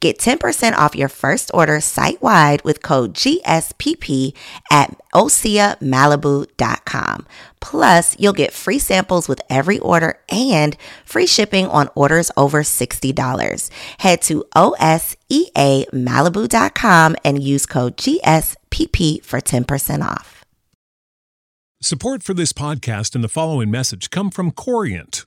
Get 10% off your first order site wide with code GSPP at OseaMalibu.com. Plus, you'll get free samples with every order and free shipping on orders over $60. Head to OSEAMalibu.com and use code GSPP for 10% off. Support for this podcast and the following message come from Corient.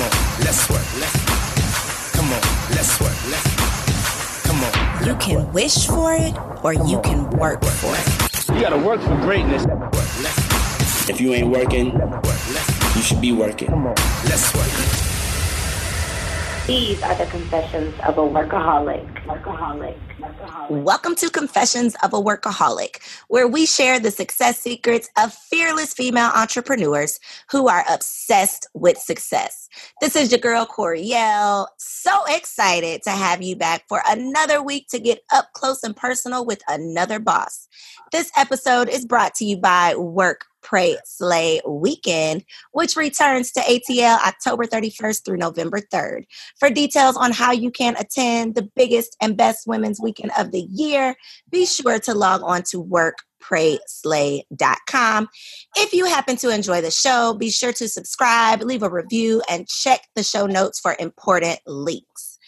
come on, let's work. Let's come on, let's work. Let's come on. You can wish for it or you can work for it. You gotta work for greatness. If you ain't working, you should be working. Come on, let's work. These are the confessions of a workaholic. Workaholic. Welcome to Confessions of a Workaholic, where we share the success secrets of fearless female entrepreneurs who are obsessed with success. This is your girl, Coriel. So excited to have you back for another week to get up close and personal with another boss. This episode is brought to you by Work Pray Slay Weekend, which returns to ATL October 31st through November 3rd. For details on how you can attend the biggest and best women's weekend of the year, be sure to log on to workprayslay.com. If you happen to enjoy the show, be sure to subscribe, leave a review, and check the show notes for important links.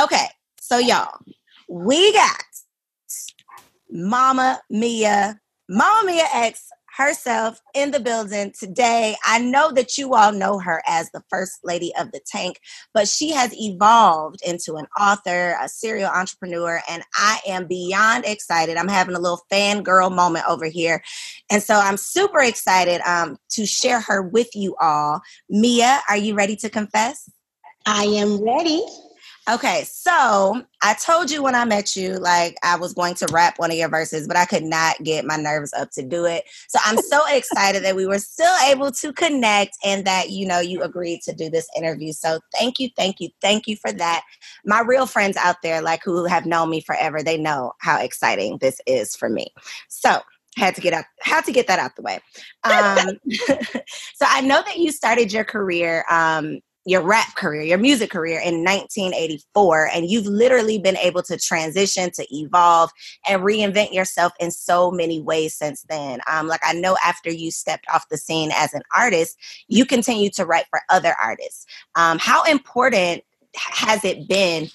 Okay, so y'all, we got Mama Mia, Mama Mia X herself in the building today. I know that you all know her as the first lady of the tank, but she has evolved into an author, a serial entrepreneur, and I am beyond excited. I'm having a little fangirl moment over here. And so I'm super excited um, to share her with you all. Mia, are you ready to confess? I am ready. Okay, so I told you when I met you, like I was going to rap one of your verses, but I could not get my nerves up to do it. So I'm so excited that we were still able to connect and that, you know, you agreed to do this interview. So thank you, thank you, thank you for that. My real friends out there, like who have known me forever, they know how exciting this is for me. So had to get out had to get that out the way um, so i know that you started your career um, your rap career, your music career in 1984, and you've literally been able to transition, to evolve, and reinvent yourself in so many ways since then. Um, like I know after you stepped off the scene as an artist, you continue to write for other artists. Um, how important has it been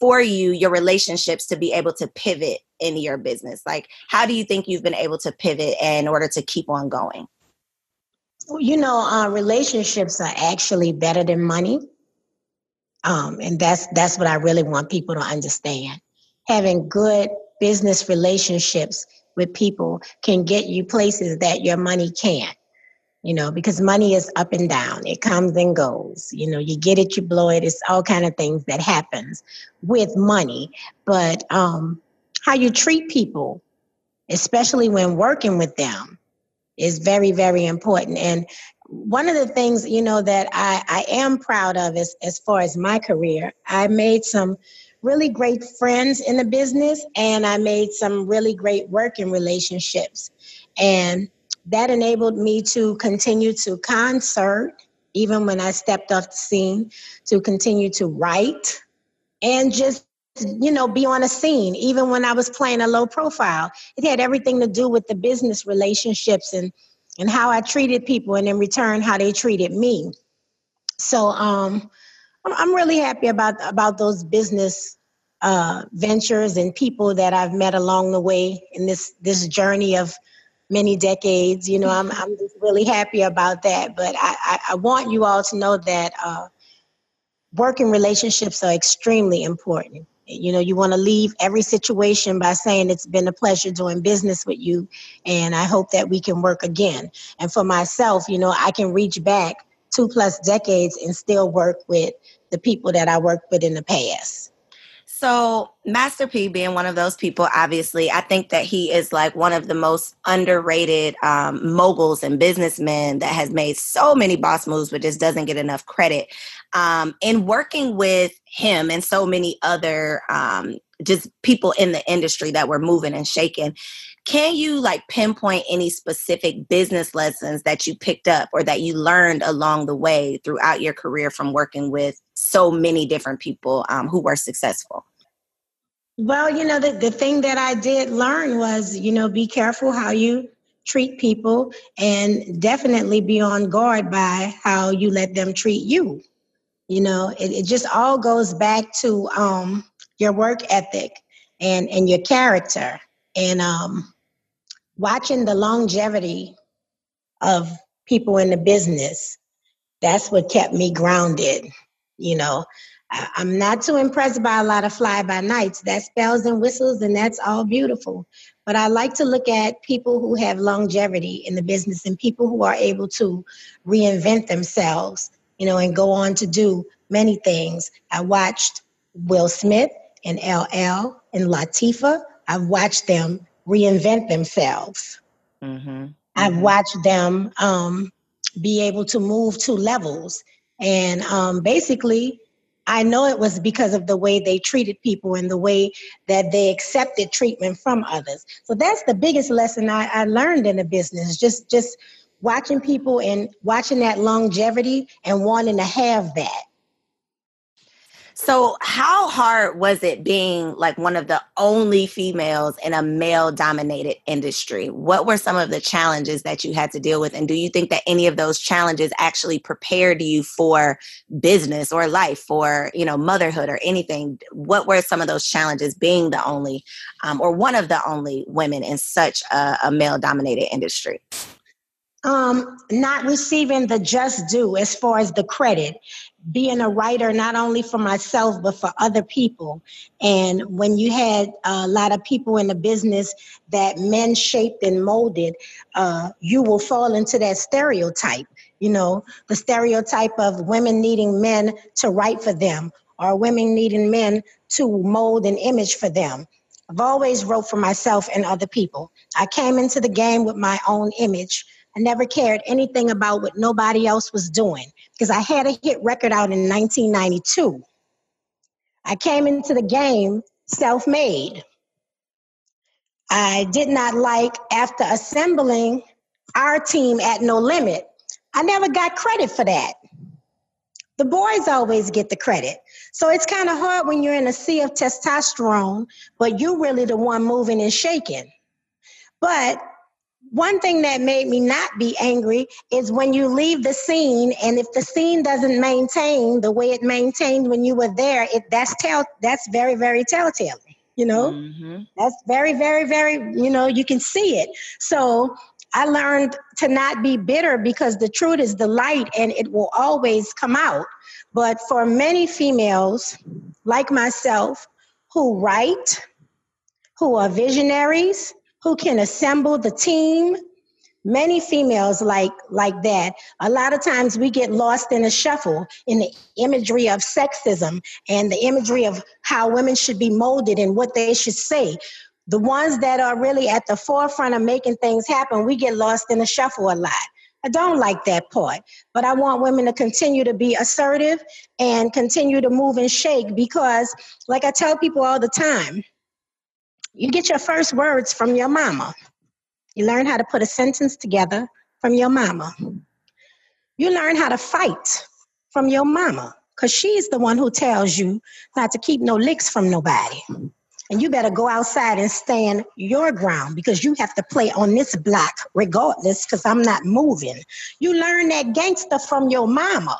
for you, your relationships, to be able to pivot in your business? Like, how do you think you've been able to pivot in order to keep on going? You know, uh, relationships are actually better than money. Um, and that's that's what I really want people to understand. Having good business relationships with people can get you places that your money can't. You know, because money is up and down. It comes and goes. You know, you get it, you blow it. It's all kind of things that happens with money. But um, how you treat people, especially when working with them, is very, very important. And one of the things, you know, that I, I am proud of is as far as my career, I made some really great friends in the business and I made some really great working relationships. And that enabled me to continue to concert, even when I stepped off the scene, to continue to write and just you know be on a scene even when i was playing a low profile. It had everything to do with the business relationships and and how i treated people and in return how they treated me. So um i'm really happy about about those business uh ventures and people that i've met along the way in this this journey of many decades. You know i'm, I'm just really happy about that but i i, I want you all to know that uh working relationships are extremely important you know you want to leave every situation by saying it's been a pleasure doing business with you and i hope that we can work again. And for myself you know i can reach back two plus decades and still work with the people that i worked with in the past so, Master P being one of those people, obviously, I think that he is like one of the most underrated um, moguls and businessmen that has made so many boss moves, but just doesn't get enough credit. Um, in working with him and so many other um, just people in the industry that were moving and shaking, can you like pinpoint any specific business lessons that you picked up or that you learned along the way throughout your career from working with so many different people um, who were successful? Well, you know, the, the thing that I did learn was, you know, be careful how you treat people and definitely be on guard by how you let them treat you. You know, it, it just all goes back to um, your work ethic and, and your character and um, watching the longevity of people in the business. That's what kept me grounded. You know, I'm not too impressed by a lot of fly by nights. That's bells and whistles, and that's all beautiful. But I like to look at people who have longevity in the business and people who are able to reinvent themselves, you know, and go on to do many things. I watched Will Smith and LL and Latifah. I've watched them reinvent themselves. Mm-hmm. Mm-hmm. I've watched them um, be able to move to levels and um, basically I know it was because of the way they treated people and the way that they accepted treatment from others. So that's the biggest lesson I, I learned in the business. Just just watching people and watching that longevity and wanting to have that. So, how hard was it being like one of the only females in a male dominated industry? What were some of the challenges that you had to deal with? And do you think that any of those challenges actually prepared you for business or life or, you know, motherhood or anything? What were some of those challenges being the only um, or one of the only women in such a, a male dominated industry? um, not receiving the just due as far as the credit being a writer not only for myself but for other people. And when you had a lot of people in the business that men shaped and molded uh, you will fall into that stereotype you know the stereotype of women needing men to write for them or women needing men to mold an image for them. I've always wrote for myself and other people. I came into the game with my own image. I never cared anything about what nobody else was doing because I had a hit record out in 1992. I came into the game self made. I did not like, after assembling our team at No Limit, I never got credit for that. The boys always get the credit. So it's kind of hard when you're in a sea of testosterone, but you're really the one moving and shaking. But one thing that made me not be angry is when you leave the scene and if the scene doesn't maintain the way it maintained when you were there it that's tell that's very very telltale you know? Mm-hmm. that's very very very you know you can see it. So i learned to not be bitter because the truth is the light and it will always come out. But for many females like myself who write who are visionaries who can assemble the team. Many females like like that. A lot of times we get lost in a shuffle in the imagery of sexism and the imagery of how women should be molded and what they should say. The ones that are really at the forefront of making things happen, we get lost in the shuffle a lot. I don't like that part, but I want women to continue to be assertive and continue to move and shake because, like I tell people all the time, you get your first words from your mama. You learn how to put a sentence together from your mama. You learn how to fight from your mama because she's the one who tells you not to keep no licks from nobody. And you better go outside and stand your ground because you have to play on this block regardless because I'm not moving. You learn that gangster from your mama.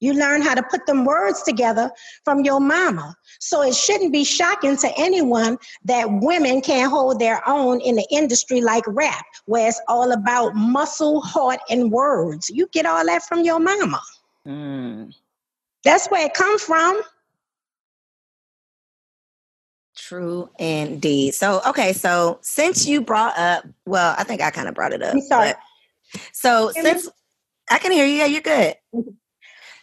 You learn how to put them words together from your mama. So it shouldn't be shocking to anyone that women can't hold their own in the industry like rap, where it's all about muscle, heart, and words. You get all that from your mama. Mm. That's where it comes from. True indeed. So, okay, so since you brought up, well, I think I kind of brought it up. sorry. So, since I can hear you, yeah, you're good.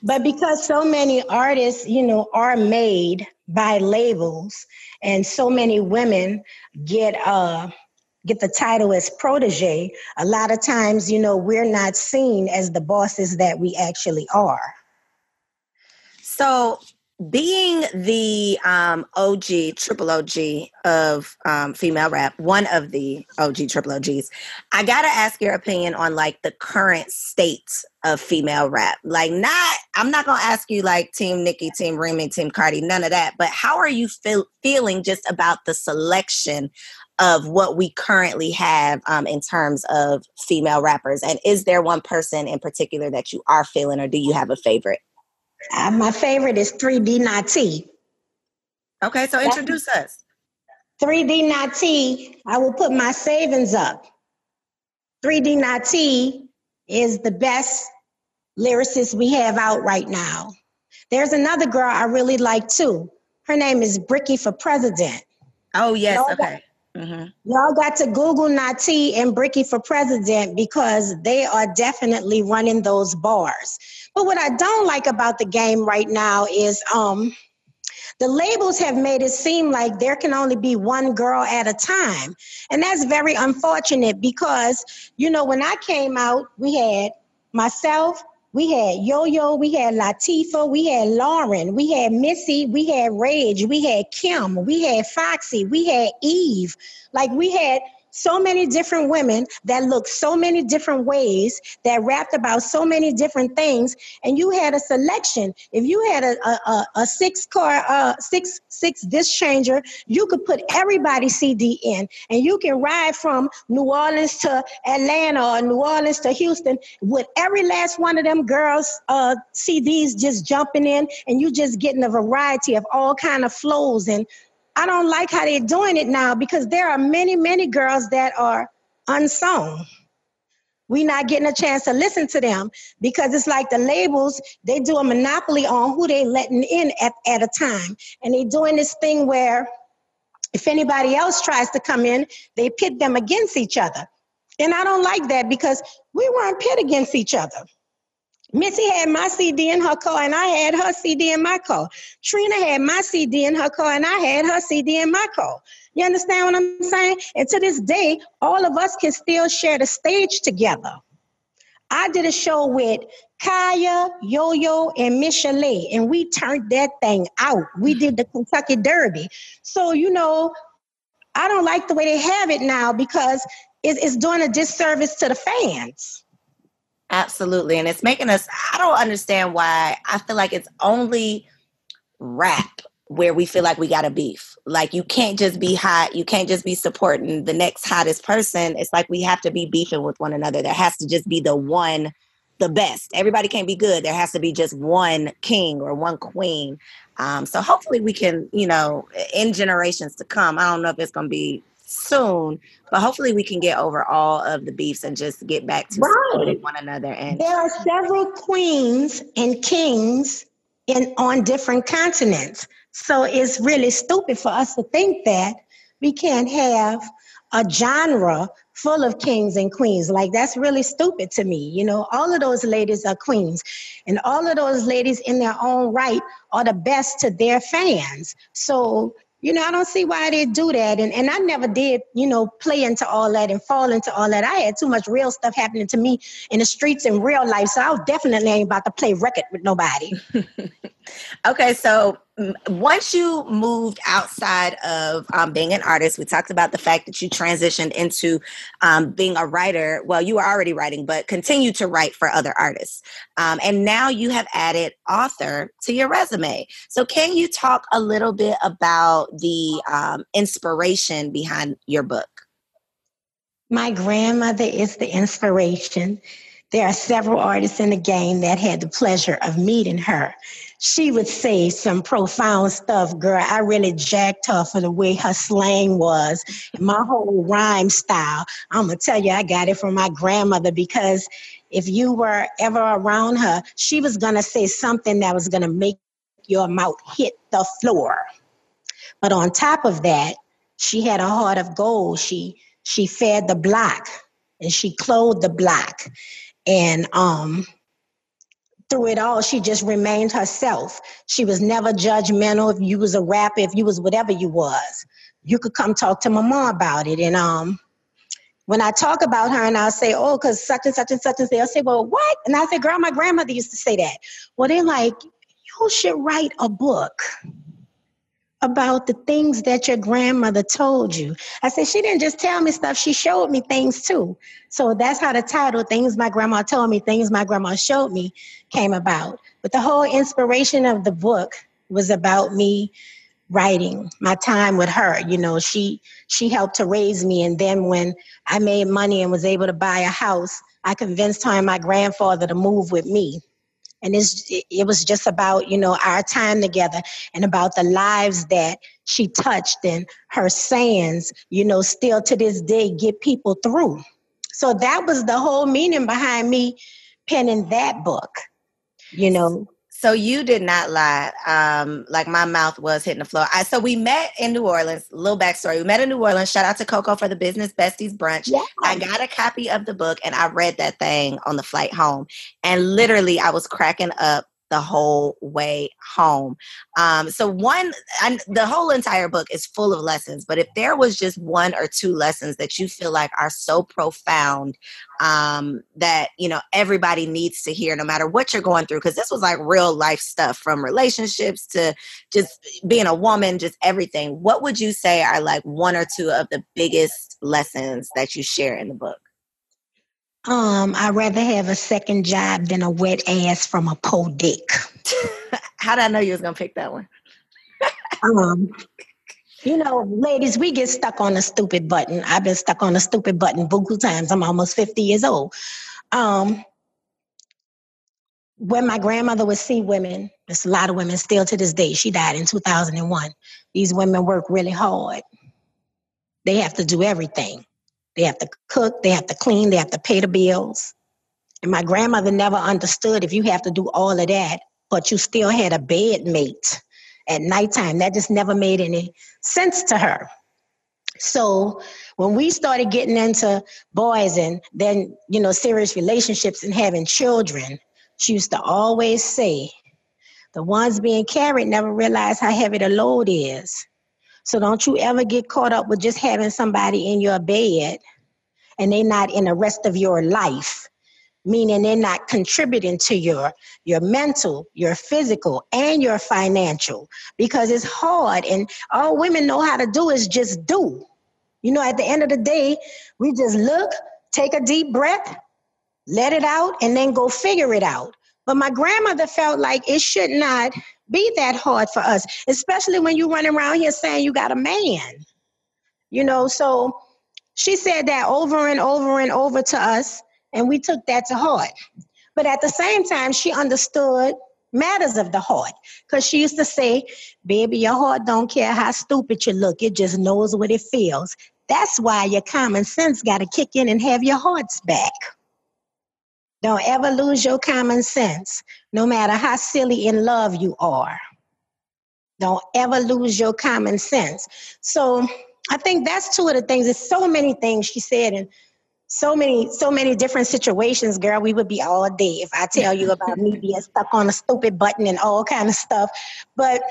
But because so many artists, you know, are made by labels, and so many women get uh get the title as protege, a lot of times, you know, we're not seen as the bosses that we actually are. So being the um, OG, triple OG of um, female rap, one of the OG, triple OGs, I gotta ask your opinion on like the current state of female rap. Like, not, I'm not gonna ask you like Team Nicki, Team Remy, Team Cardi, none of that, but how are you feel, feeling just about the selection of what we currently have um, in terms of female rappers? And is there one person in particular that you are feeling, or do you have a favorite? Uh, my favorite is 3D Na'Tee. Okay, so introduce us. 3D Na'Tee, I will put my savings up. 3D Na'Tee is the best lyricist we have out right now. There's another girl I really like too. Her name is Bricky for President. Oh, yes, okay. Mm-hmm. Y'all got to Google Na'Tee and Bricky for President because they are definitely running those bars. But what I don't like about the game right now is um, the labels have made it seem like there can only be one girl at a time. And that's very unfortunate because, you know, when I came out, we had myself, we had Yo Yo, we had Latifah, we had Lauren, we had Missy, we had Rage, we had Kim, we had Foxy, we had Eve. Like we had so many different women that looked so many different ways that rapped about so many different things and you had a selection. If you had a, a, a six car uh, six six disc changer you could put everybody cd in and you can ride from new orleans to atlanta or new orleans to houston with every last one of them girls uh, cds just jumping in and you just getting a variety of all kind of flows and I don't like how they're doing it now because there are many, many girls that are unsung. We're not getting a chance to listen to them because it's like the labels, they do a monopoly on who they letting in at, at a time. And they're doing this thing where if anybody else tries to come in, they pit them against each other. And I don't like that because we weren't pit against each other. Missy had my CD in her car, and I had her CD in my car. Trina had my CD in her car, and I had her CD in my car. You understand what I'm saying? And to this day, all of us can still share the stage together. I did a show with Kaya, Yo Yo, and Michelle, and we turned that thing out. We did the Kentucky Derby. So, you know, I don't like the way they have it now because it's doing a disservice to the fans. Absolutely. And it's making us, I don't understand why I feel like it's only rap where we feel like we got a beef. Like you can't just be hot, you can't just be supporting the next hottest person. It's like we have to be beefing with one another. There has to just be the one, the best. Everybody can't be good. There has to be just one king or one queen. Um, so hopefully we can, you know, in generations to come. I don't know if it's going to be soon, but hopefully we can get over all of the beefs and just get back to right. one another. And there are several queens and kings in on different continents. So it's really stupid for us to think that we can't have a genre full of kings and queens. Like that's really stupid to me. You know, all of those ladies are queens, and all of those ladies in their own right are the best to their fans. So You know, I don't see why they do that. And and I never did, you know, play into all that and fall into all that. I had too much real stuff happening to me in the streets in real life. So I was definitely ain't about to play record with nobody. okay, so once you moved outside of um, being an artist, we talked about the fact that you transitioned into um, being a writer. Well, you were already writing, but continue to write for other artists. Um, and now you have added author to your resume. So, can you talk a little bit about the um, inspiration behind your book? My grandmother is the inspiration. There are several artists in the game that had the pleasure of meeting her she would say some profound stuff, girl. I really jacked her for the way her slang was. My whole rhyme style. I'm going to tell you, I got it from my grandmother because if you were ever around her, she was going to say something that was going to make your mouth hit the floor. But on top of that, she had a heart of gold. She she fed the block and she clothed the block. And um through it all, she just remained herself. She was never judgmental. If you was a rapper, if you was whatever you was, you could come talk to mom about it. And um, when I talk about her and I'll say, oh, because such and such and such and they'll say, well, what? And I say, girl, my grandmother used to say that. Well, they're like, you should write a book about the things that your grandmother told you. I said, she didn't just tell me stuff, she showed me things too. So that's how the title, Things My Grandma Told Me, Things My Grandma Showed Me, came about. But the whole inspiration of the book was about me writing my time with her you know she she helped to raise me and then when i made money and was able to buy a house i convinced her and my grandfather to move with me and it was just about you know our time together and about the lives that she touched and her sayings you know still to this day get people through. So that was the whole meaning behind me penning that book you know so you did not lie. Um, like my mouth was hitting the floor. I, so we met in New Orleans. Little backstory: we met in New Orleans. Shout out to Coco for the Business Besties brunch. Yeah. I got a copy of the book and I read that thing on the flight home. And literally, I was cracking up the whole way home. Um, so one, and the whole entire book is full of lessons. But if there was just one or two lessons that you feel like are so profound um, that you know everybody needs to hear, no matter what you're going through, because this was like real life stuff from relationships to just being a woman, just everything. What would you say are like one or two of the biggest lessons that you share in the book? Um, I'd rather have a second job than a wet ass from a po dick. How did I know you was gonna pick that one? um, you know, ladies, we get stuck on a stupid button. I've been stuck on a stupid button beaucoup times. I'm almost 50 years old. Um, when my grandmother would see women, there's a lot of women still to this day. She died in 2001. These women work really hard. They have to do everything. They have to cook, they have to clean, they have to pay the bills. And my grandmother never understood if you have to do all of that, but you still had a bed mate at nighttime. That just never made any sense to her. So when we started getting into boys and then, you know, serious relationships and having children, she used to always say, the ones being carried never realize how heavy the load is. So don't you ever get caught up with just having somebody in your bed and they're not in the rest of your life meaning they're not contributing to your your mental your physical and your financial. Because it's hard and all women know how to do is just do. You know at the end of the day we just look take a deep breath let it out and then go figure it out. But my grandmother felt like it should not be that hard for us, especially when you run around here saying you got a man. You know, so she said that over and over and over to us, and we took that to heart. But at the same time, she understood matters of the heart because she used to say, Baby, your heart don't care how stupid you look, it just knows what it feels. That's why your common sense got to kick in and have your hearts back. Don't ever lose your common sense, no matter how silly in love you are. Don't ever lose your common sense. So I think that's two of the things. There's so many things she said, and so many, so many different situations, girl. We would be all day if I tell you about me being stuck on a stupid button and all kind of stuff. But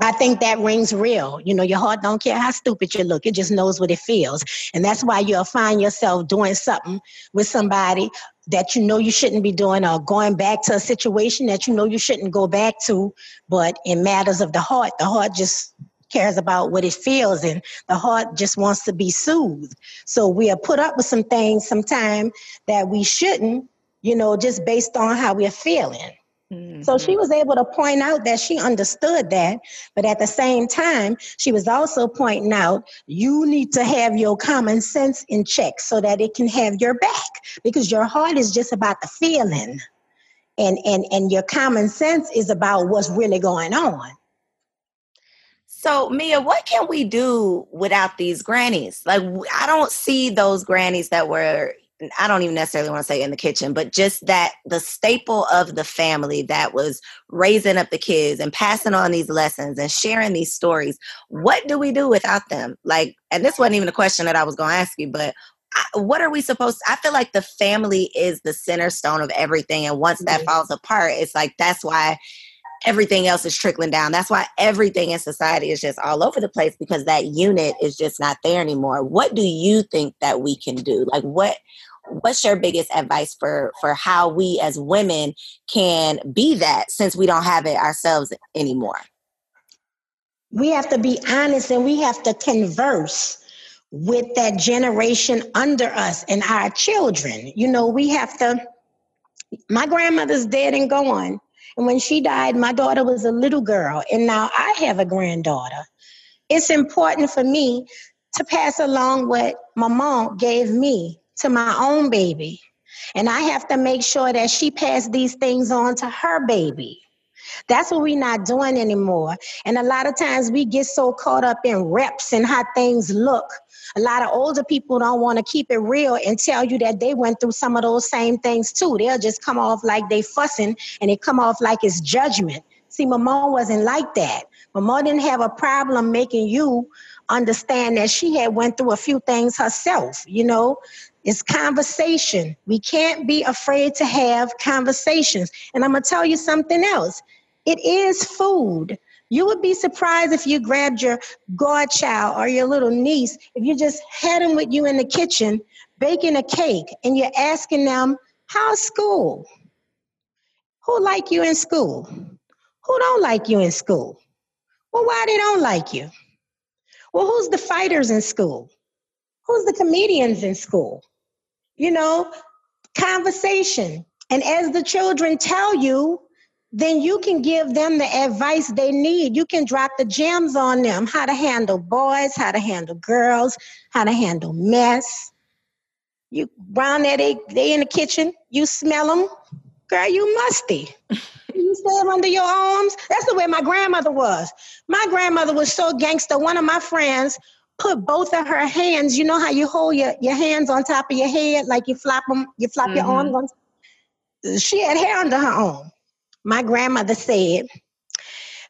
I think that rings real. You know, your heart don't care how stupid you look. It just knows what it feels. And that's why you'll find yourself doing something with somebody that you know you shouldn't be doing or going back to a situation that you know you shouldn't go back to. But in matters of the heart, the heart just cares about what it feels and the heart just wants to be soothed. So we are put up with some things sometime that we shouldn't, you know, just based on how we're feeling. Mm-hmm. So she was able to point out that she understood that, but at the same time, she was also pointing out you need to have your common sense in check so that it can have your back because your heart is just about the feeling. And, and, and your common sense is about what's really going on. So, Mia, what can we do without these grannies? Like, I don't see those grannies that were I don't even necessarily want to say in the kitchen, but just that the staple of the family that was raising up the kids and passing on these lessons and sharing these stories. What do we do without them? Like, and this wasn't even a question that I was going to ask you, but what are we supposed to, I feel like the family is the center stone of everything. And once that mm-hmm. falls apart, it's like that's why everything else is trickling down. That's why everything in society is just all over the place because that unit is just not there anymore. What do you think that we can do? Like what what's your biggest advice for for how we as women can be that since we don't have it ourselves anymore? We have to be honest and we have to converse with that generation under us and our children. You know, we have to my grandmother's dead and gone and when she died, my daughter was a little girl, and now I have a granddaughter. It's important for me to pass along what my mom gave me to my own baby. And I have to make sure that she passed these things on to her baby. That's what we're not doing anymore. And a lot of times we get so caught up in reps and how things look a lot of older people don't want to keep it real and tell you that they went through some of those same things too. They'll just come off like they fussing and it come off like it's judgment. See, my mom wasn't like that. My mom didn't have a problem making you understand that she had went through a few things herself, you know. It's conversation. We can't be afraid to have conversations. And I'm to tell you something else. It is food. You would be surprised if you grabbed your godchild or your little niece, if you just had them with you in the kitchen baking a cake and you're asking them, How's school? Who like you in school? Who don't like you in school? Well, why they don't like you? Well, who's the fighters in school? Who's the comedians in school? You know, conversation. And as the children tell you, then you can give them the advice they need. You can drop the gems on them how to handle boys, how to handle girls, how to handle mess. You brown that they, they in the kitchen, you smell them. Girl, you musty. you stay under your arms. That's the way my grandmother was. My grandmother was so gangster. One of my friends put both of her hands, you know how you hold your, your hands on top of your head, like you flop them, you flop mm-hmm. your arms on. She had hair under her arm my grandmother said,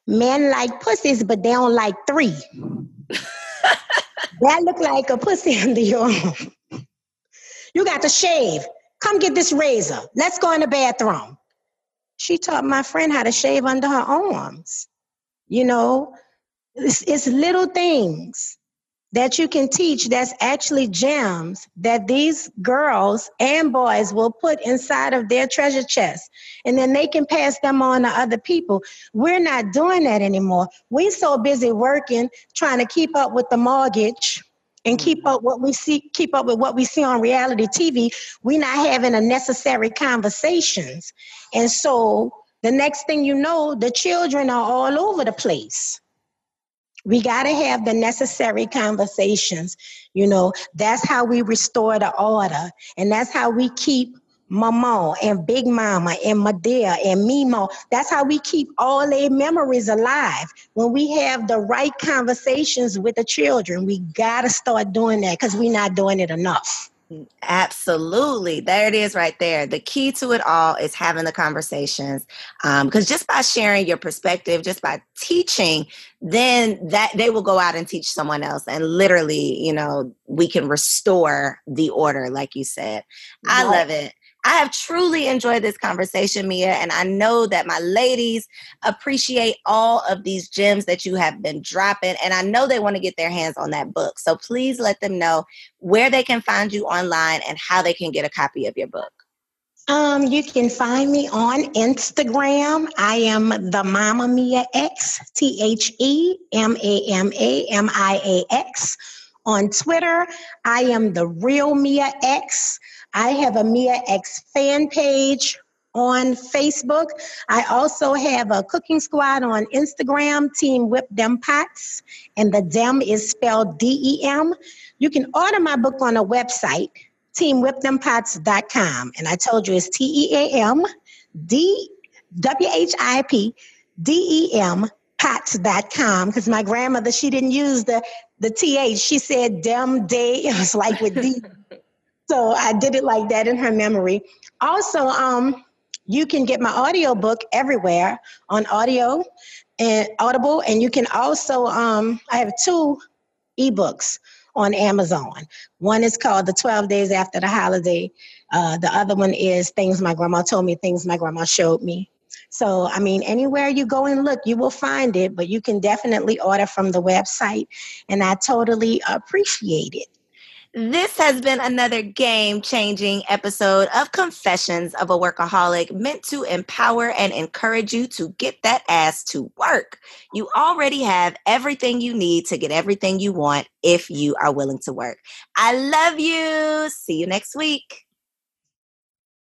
men like pussies, but they don't like three. that look like a pussy under your arm. You got to shave. Come get this razor. Let's go in the bathroom. She taught my friend how to shave under her arms. You know, it's, it's little things that you can teach that's actually gems that these girls and boys will put inside of their treasure chest. And then they can pass them on to other people. We're not doing that anymore. We're so busy working trying to keep up with the mortgage and keep mm-hmm. up what we see keep up with what we see on reality tv we're not having a necessary conversations. And so the next thing you know the children are all over the place we got to have the necessary conversations. You know, that's how we restore the order. And that's how we keep Mama and Big Mama and Madea and Mimo. That's how we keep all their memories alive. When we have the right conversations with the children, we got to start doing that because we're not doing it enough. Absolutely. There it is right there. The key to it all is having the conversations. Um, because just by sharing your perspective, just by teaching, then that they will go out and teach someone else. And literally, you know, we can restore the order, like you said. I love it. I have truly enjoyed this conversation, Mia, and I know that my ladies appreciate all of these gems that you have been dropping, and I know they want to get their hands on that book. So please let them know where they can find you online and how they can get a copy of your book. Um, you can find me on Instagram. I am the Mama Mia X, T H E M A M A M I A X. On Twitter, I am the real Mia X. I have a Mia X fan page on Facebook. I also have a cooking squad on Instagram, Team Whip Dem Pots, and the Dem is spelled D E M. You can order my book on a website, teamwhipdempots.com. And I told you it's T E A M D W H I P D E M pots.com because my grandmother, she didn't use the, the TH. She said dem day. It was like with D. so I did it like that in her memory. Also, um, you can get my audio book everywhere on audio and Audible. And you can also, um, I have two ebooks on Amazon. One is called The 12 Days After the Holiday. Uh, the other one is Things My Grandma Told Me, Things My Grandma Showed Me. So, I mean, anywhere you go and look, you will find it, but you can definitely order from the website. And I totally appreciate it. This has been another game changing episode of Confessions of a Workaholic meant to empower and encourage you to get that ass to work. You already have everything you need to get everything you want if you are willing to work. I love you. See you next week.